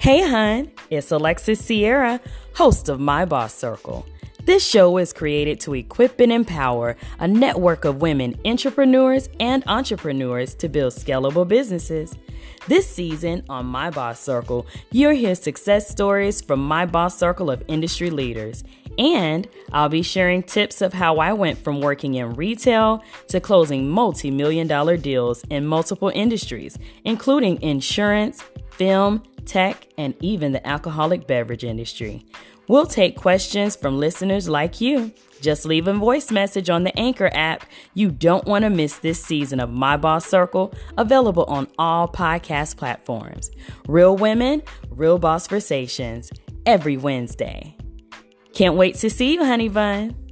Hey, hun, it's Alexis Sierra, host of My Boss Circle. This show is created to equip and empower a network of women entrepreneurs and entrepreneurs to build scalable businesses. This season on My Boss Circle, you'll hear success stories from my boss circle of industry leaders. And I'll be sharing tips of how I went from working in retail to closing multi million dollar deals in multiple industries, including insurance, film, tech, and even the alcoholic beverage industry. We'll take questions from listeners like you. Just leave a voice message on the Anchor app. You don't want to miss this season of My Boss Circle, available on all podcast platforms. Real women, real boss conversations, every Wednesday. Can't wait to see you, honey bun.